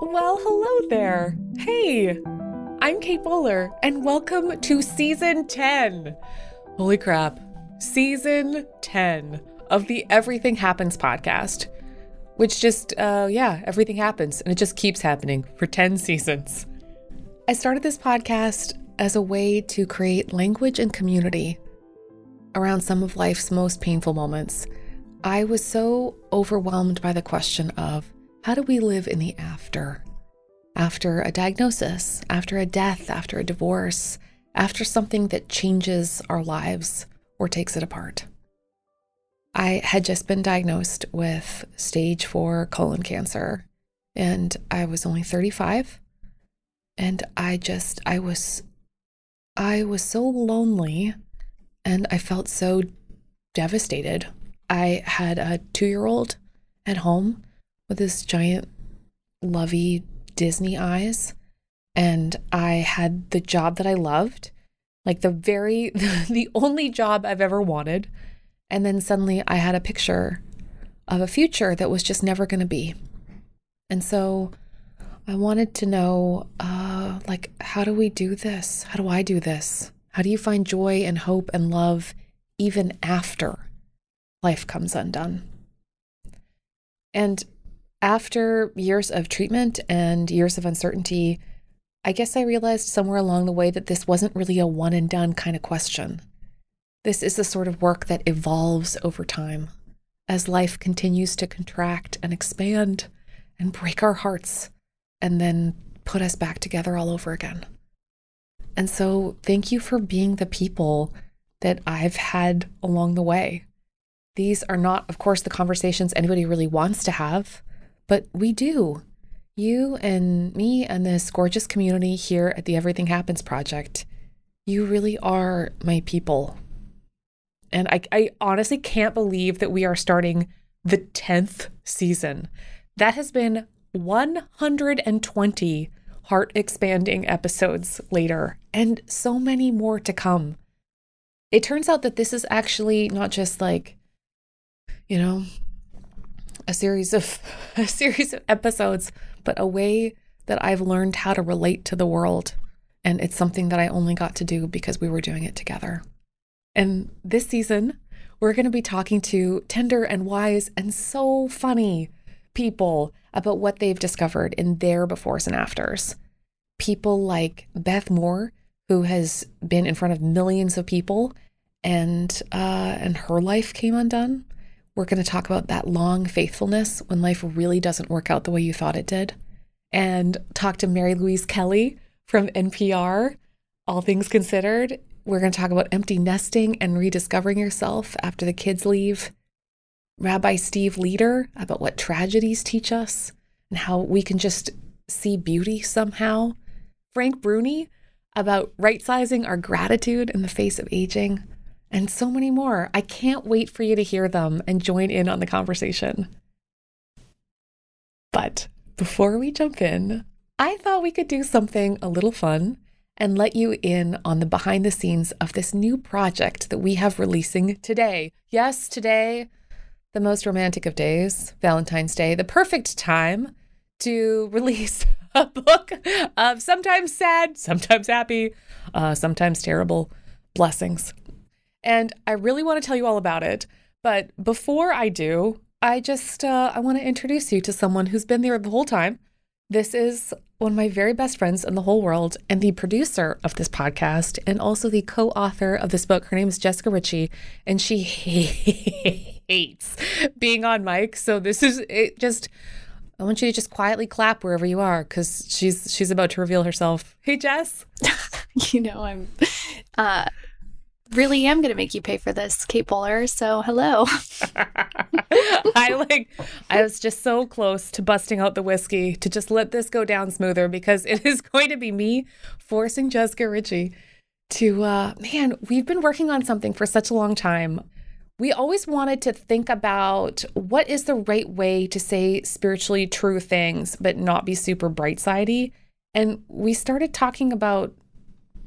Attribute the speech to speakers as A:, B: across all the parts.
A: Well, hello there. Hey, I'm Kate Bowler, and welcome to season 10. Holy crap, season 10 of the Everything Happens podcast, which just, uh, yeah, everything happens, and it just keeps happening for 10 seasons. I started this podcast as a way to create language and community around some of life's most painful moments. I was so overwhelmed by the question of how do we live in the after? After a diagnosis, after a death, after a divorce, after something that changes our lives or takes it apart. I had just been diagnosed with stage four colon cancer, and I was only 35. And I just, I was, I was so lonely and I felt so devastated. I had a two year old at home with his giant, lovey Disney eyes. And I had the job that I loved, like the very, the only job I've ever wanted. And then suddenly I had a picture of a future that was just never going to be. And so I wanted to know, uh, like, how do we do this? How do I do this? How do you find joy and hope and love even after life comes undone? And after years of treatment and years of uncertainty, I guess I realized somewhere along the way that this wasn't really a one and done kind of question. This is the sort of work that evolves over time as life continues to contract and expand and break our hearts and then put us back together all over again. And so, thank you for being the people that I've had along the way. These are not, of course, the conversations anybody really wants to have, but we do. You and me and this gorgeous community here at the Everything Happens Project, you really are my people. And I, I honestly can't believe that we are starting the 10th season. That has been 120 heart expanding episodes later, and so many more to come. It turns out that this is actually not just like, you know, a series of a series of episodes, but a way that I've learned how to relate to the world. And it's something that I only got to do because we were doing it together. And this season, we're going to be talking to tender and wise and so funny people about what they've discovered in their befores and afters. People like Beth Moore, who has been in front of millions of people and uh, and her life came undone. We're going to talk about that long faithfulness when life really doesn't work out the way you thought it did. And talk to Mary Louise Kelly from NPR, All Things Considered. We're going to talk about empty nesting and rediscovering yourself after the kids leave. Rabbi Steve Leder about what tragedies teach us and how we can just see beauty somehow. Frank Bruni about right sizing our gratitude in the face of aging and so many more. I can't wait for you to hear them and join in on the conversation. But before we jump in, I thought we could do something a little fun and let you in on the behind the scenes of this new project that we have releasing today. Yes, today, the most romantic of days, Valentine's Day, the perfect time to release a book of sometimes sad, sometimes happy, uh, sometimes terrible blessings. And I really want to tell you all about it. But before I do, I just uh, I want to introduce you to someone who's been there the whole time. This is one of my very best friends in the whole world and the producer of this podcast and also the co-author of this book. Her name is Jessica Richie and she hates being on mic. So this is it just I want you to just quietly clap wherever you are because she's she's about to reveal herself. Hey Jess.
B: you know I'm uh really am going to make you pay for this, Kate Bowler. So, hello.
A: I like, I was just so close to busting out the whiskey to just let this go down smoother because it is going to be me forcing Jessica Richie to, uh, man, we've been working on something for such a long time. We always wanted to think about what is the right way to say spiritually true things, but not be super bright sidey. And we started talking about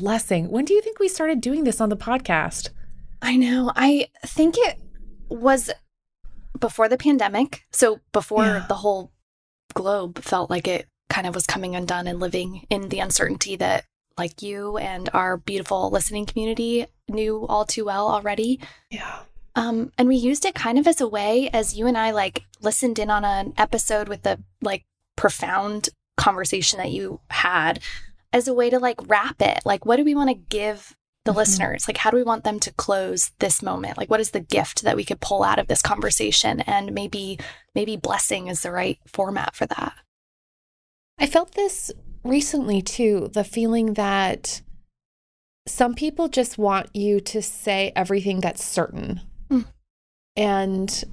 A: blessing. When do you think we started doing this on the podcast?
B: I know. I think it was before the pandemic. So before
A: Yeah.
B: the whole globe felt like it kind of was coming undone and living in the uncertainty that like you and our beautiful listening community knew all too well already.
A: Yeah.
B: Um, and we used it kind of as a way as you and I like listened in on an episode with the like profound conversation that you had as a way to like wrap it. Like, what do we want to give the
A: Mhm.
B: listeners? Like, how do we want them to close this moment? Like, what is the gift that we could pull out of this conversation? And maybe, maybe blessing is the right format for that.
A: I felt this recently too the feeling that some people just want you to say everything that's certain.
B: Mm.
A: And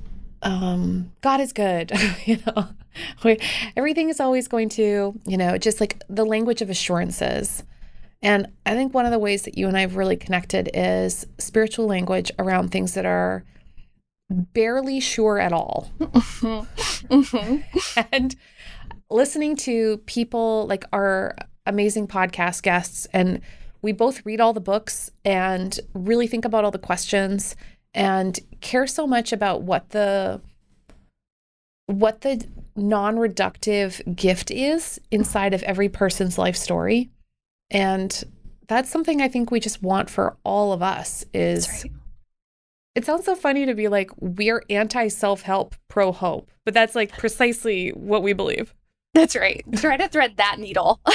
A: um, God is good, you know. We- Everything is always going to, you know, just like the language of assurances. And I think one of the ways that you and I have really connected is spiritual language around things that are barely sure at all.
B: Mhm.
A: and listening to people like our amazing podcast guests and we both read all the books and really think about all the questions and care so much about what the what the non-reductive gift is inside of every person's life story and that's something i think we just want for all of us is
B: right.
A: it sounds so funny to be like, we're anti self help, pro hope, but that's like precisely what we believe.
B: That's right. Try to thread that needle.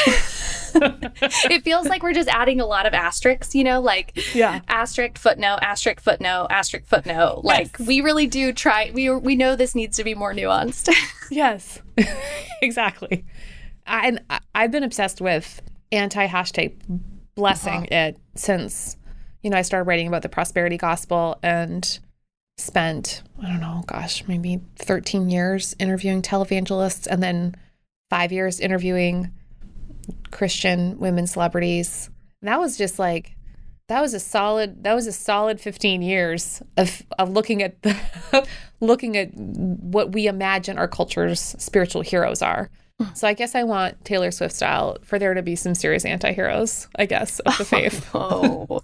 B: it feels like we're just adding a lot of asterisks, you know, like
A: Yeah.
B: asterisk footnote, asterisk footnote, asterisk footnote. Like
A: Yes.
B: we really do try. We we know this needs to be more nuanced.
A: Yes, exactly. I, and I've been obsessed with anti hashtag blessing uh-huh. it since, you know, I started writing about the prosperity gospel and spent, I don't know, gosh, maybe 13 years interviewing televangelists and then five years interviewing Christian women celebrities. And that was just like, that was a solid that was a solid 15 years of of looking at the looking at what we imagine our culture's spiritual heroes are. So I guess I want Taylor Swift style for there to be some serious anti-heroes, I guess, of the faith.
B: oh,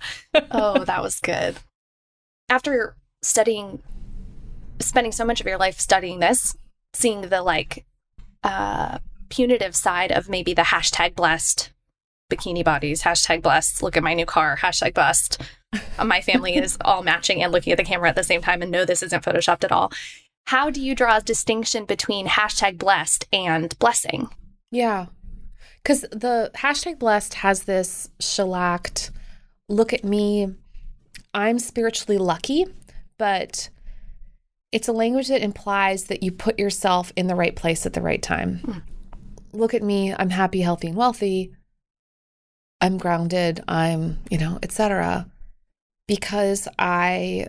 B: oh, that was good. After studying, spending so much of your life studying this, seeing the like uh, punitive side of maybe the hashtag blessed bikini bodies, hashtag blessed, look at my new car, hashtag blessed. Uh, my family is all matching and looking at the camera at the same time and know this isn't photoshopped at all. How do you draw a distinction between hashtag blessed and blessing?
A: Yeah. Because the hashtag blessed has this shellacked look at me, I'm spiritually lucky, but it's a language that implies that you put yourself in the right place at the right time. Look at me, I'm happy, healthy, and wealthy. I'm grounded, I'm, you know, etc. Because I,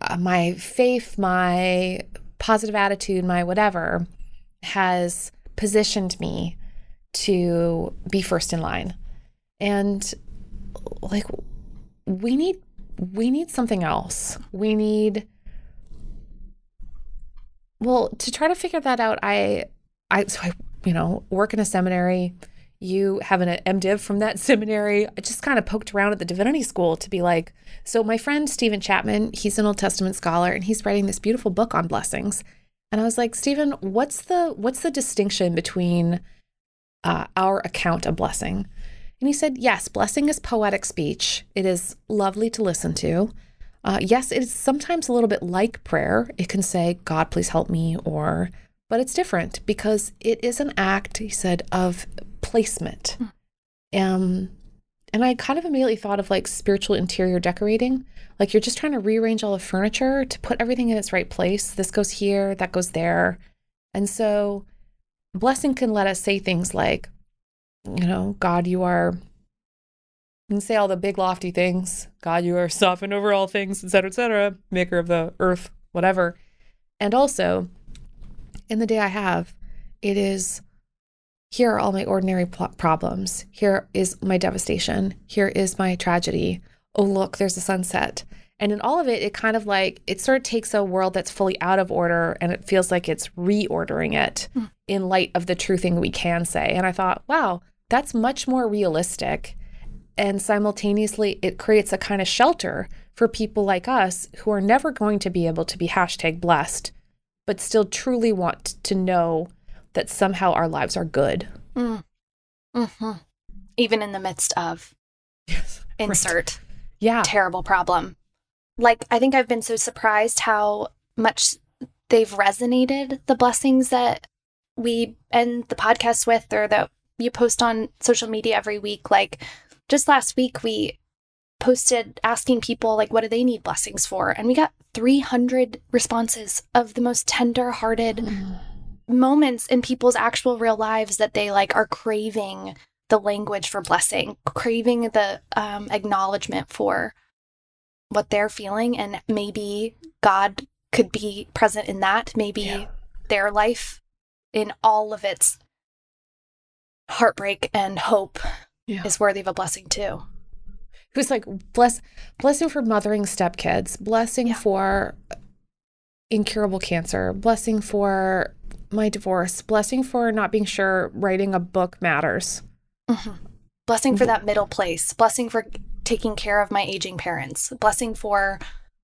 A: uh, my faith, my positive attitude, my whatever has positioned me to be first in line. And like we need we need something else. We need well, to try to figure that out, I I so I, you know, work in a seminary. You have an MDiv from that seminary. I just kind of poked around at the divinity school to be like, so my friend Stephen Chapman, he's an Old Testament scholar and he's writing this beautiful book on blessings. And I was like, Stephen, what's the what's the distinction between uh, our account of blessing? And he said, yes, blessing is poetic speech. It is lovely to listen to. Uh, yes, it is sometimes a little bit like prayer. It can say, God, please help me, or, but it's different because it is an act, he said, of placement. Um, and I kind of immediately thought of like spiritual interior decorating. Like you're just trying to rearrange all the furniture to put everything in its right place. This goes here, that goes there. And so blessing can let us say things like, you know, God, you are, you can say all the big lofty things. God, you are sovereign over all things, et cetera, et cetera, maker of the earth, whatever. And also, in the day I have, it is here are all my ordinary pl- problems. Here is my devastation. Here is my tragedy. Oh, look, there's a sunset. And in all of it, it kind of like it sort of takes a world that's fully out of order and it feels like it's reordering it
B: Mm.
A: in light of the true thing we can say. And I thought, wow, that's much more realistic. And simultaneously, it creates a kind of shelter for people like us who are never going to be able to be hashtag blessed but still truly want to know that somehow our lives are good.
B: Mm. hmm Even in the midst of
A: Yes.
B: insert
A: Yeah.
B: terrible problem. Like, I think I've been so surprised how much they've resonated, the blessings that we end the podcast with or that you post on social media every week. Like, just last week, we posted asking people, like, what do they need blessings for? And we got 300 responses of the most tender hearted moments in people's actual real lives that they like are craving the language for blessing, craving the um, acknowledgement for what they're feeling, and maybe God could be present in that. Maybe
A: Yeah.
B: their life, in all of its heartbreak and hope,
A: Yeah.
B: is worthy of a blessing too.
A: Who's like bless blessing for mothering stepkids, blessing
B: Yeah.
A: for incurable cancer, blessing for my divorce, blessing for not being sure writing a book matters.
B: Mhm. Blessing for that middle place. Blessing for taking care of my aging parents. Blessing for,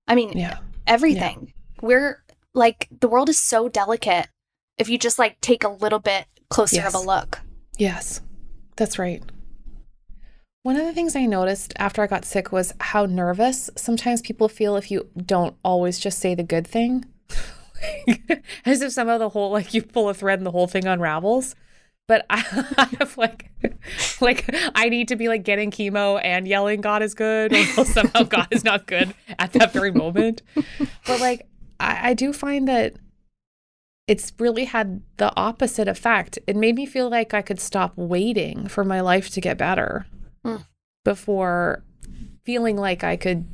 B: I mean,
A: Yeah.
B: everything. We're like, the world is so delicate if you just like take a little bit closer of a look.
A: Yes, that's right. One of the things I noticed after I got sick was how nervous sometimes people feel if you don't always just say the good thing. As if somehow the whole, like you pull a thread and the whole thing unravels. But I, I have like, like I need to be like getting chemo and yelling God is good, or somehow God is not good at that very moment. But like, I, I do find that it's really had the opposite effect. It made me feel like I could stop waiting for my life to get better
B: Mm.
A: before feeling like I could,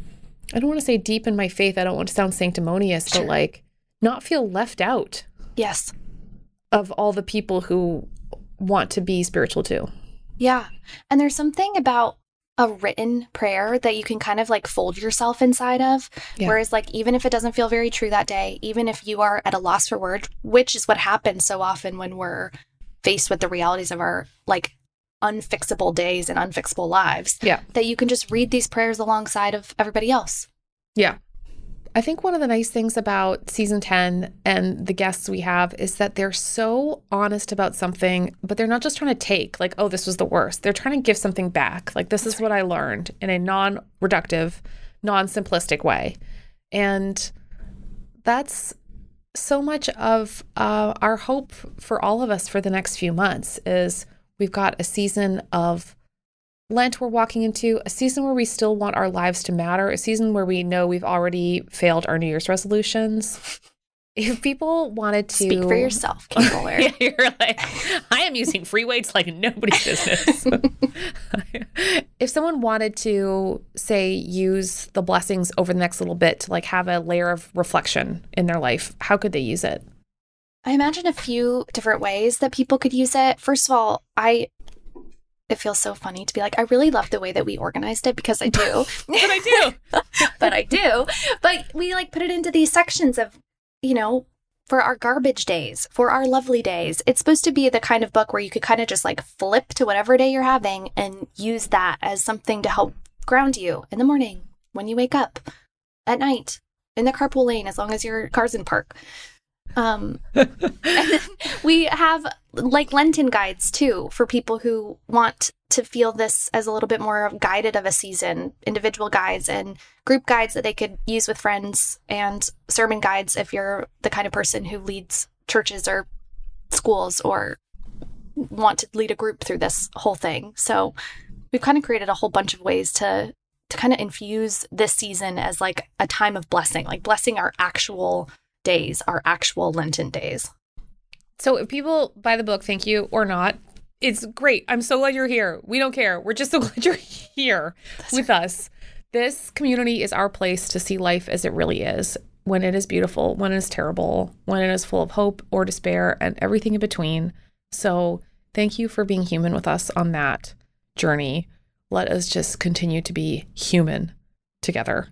A: I don't want to say deepen my faith. I don't want to sound sanctimonious,
B: Sure.
A: but like not feel left out
B: Yes.
A: of all the people who want to be spiritual too.
B: Yeah. And there's something about a written prayer that you can kind of like fold yourself inside of.
A: Yeah.
B: Whereas, like, even if it doesn't feel very true that day, even if you are at a loss for words, which is what happens so often when we're faced with the realities of our like unfixable days and unfixable lives,
A: Yeah.
B: that you can just read these prayers alongside of everybody else.
A: Yeah. I think one of the nice things about season 10 and the guests we have is that they're so honest about something, but they're not just trying to take, like, oh, this was the worst. They're trying to give something back. Like, this is what I learned in a non reductive, non simplistic way. And that's so much of uh, our hope for all of us for the next few months is we've got a season of Lent we're walking into, a season where we still want our lives to matter, a season where we know we've already failed our New Year's resolutions. If people wanted to
B: Speak for yourself, Kate Bowler.
A: yeah, you're like, I am using free weights like nobody's business. if someone wanted to, say, use the blessings over the next little bit to like have a layer of reflection in their life, how could they use it?
B: I imagine a few different ways that people could use it. First of all, I it feels so funny to be like, I really love the way that we organized it because I do.
A: But I do.
B: but I do. But we like put it into these sections of, you know, for our garbage days, for our lovely days. It's supposed to be the kind of book where you could kind of just like flip to whatever day you're having and use that as something to help ground you in the morning, when you wake up, at night, in the carpool lane, as long as your car's in park. Um, we have like Lenten guides too for people who want to feel this as a little bit more guided of a season, individual guides and group guides that they could use with friends, and sermon guides if you're the kind of person who leads churches or schools or want to lead a group through this whole thing. So we've kind of created a whole bunch of ways to to kind of infuse this season as like a time of blessing, like blessing our actual days, are actual Lenten days.
A: So if people buy the book, thank you or not, it's great. I'm so glad you're here. We don't care. We're just so glad you're here with us. This community is our place to see life as it really is when it is beautiful, when it is terrible, when it is full of hope or despair, and everything in between. So thank you for being human with us on that journey. Let us just continue to be human together.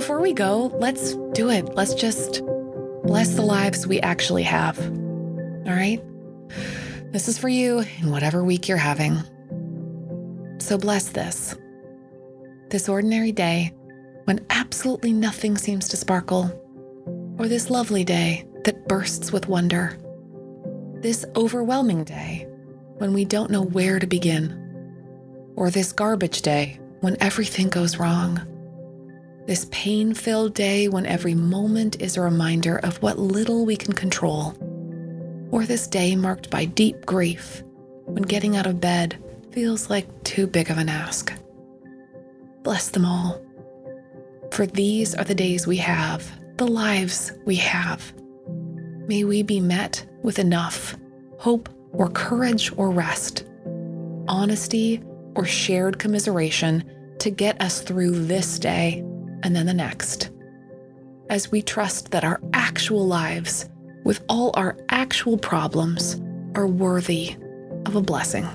A: Before we go, let's do it. Let's just bless the lives we actually have. All right? This is for you in whatever week you're having. So bless this. This ordinary day when absolutely nothing seems to sparkle, or this lovely day that bursts with wonder. This overwhelming day when we don't know where to begin, or this garbage day when everything goes wrong. This pain filled day when every moment is a reminder of what little we can control. Or this day marked by deep grief when getting out of bed feels like too big of an ask. Bless them all. For these are the days we have, the lives we have. May we be met with enough hope or courage or rest, honesty or shared commiseration to get us through this day and then the next. As we trust that our actual lives, with all our actual problems, are worthy of a blessing.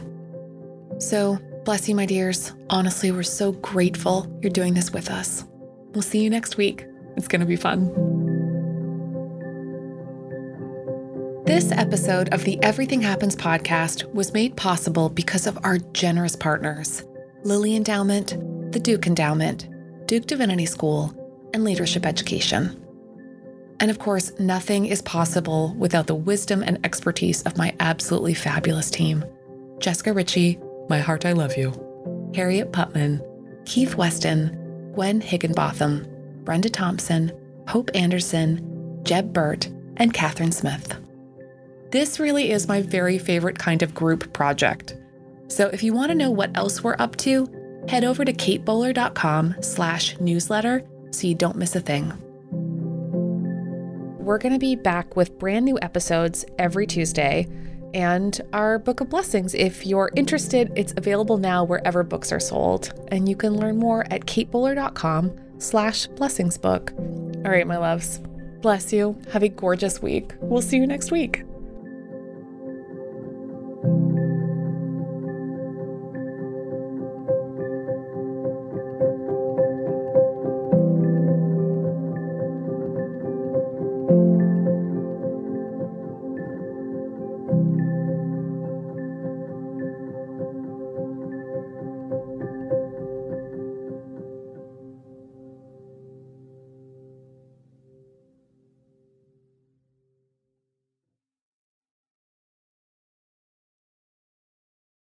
A: So, bless you, my dears. Honestly, we're so grateful you're doing this with us. We'll see you next week. It's going to be fun. This episode of the Everything Happens podcast was made possible because of our generous partners Lilly Endowment, the Duke Endowment, Duke Divinity School, and Leadership Education. And of course, nothing is possible without the wisdom and expertise of my absolutely fabulous team Jessica Richie, My Heart I Love You, Harriet Putman, Keith Weston, Gwen Higginbotham, Brenda Thompson, Hope Anderson, Jeb Burt, and Catherine Smith. This really is my very favorite kind of group project. So if you want to know what else we're up to, head over to katebowler.com slash newsletter so you don't miss a thing. We're going to be back with brand new episodes every Tuesday and our Book of Blessings. If you're interested, it's available now wherever books are sold, and you can learn more at katebowler.com slash blessingsbook. All right, my loves, bless you. Have a gorgeous week. We'll see you next week.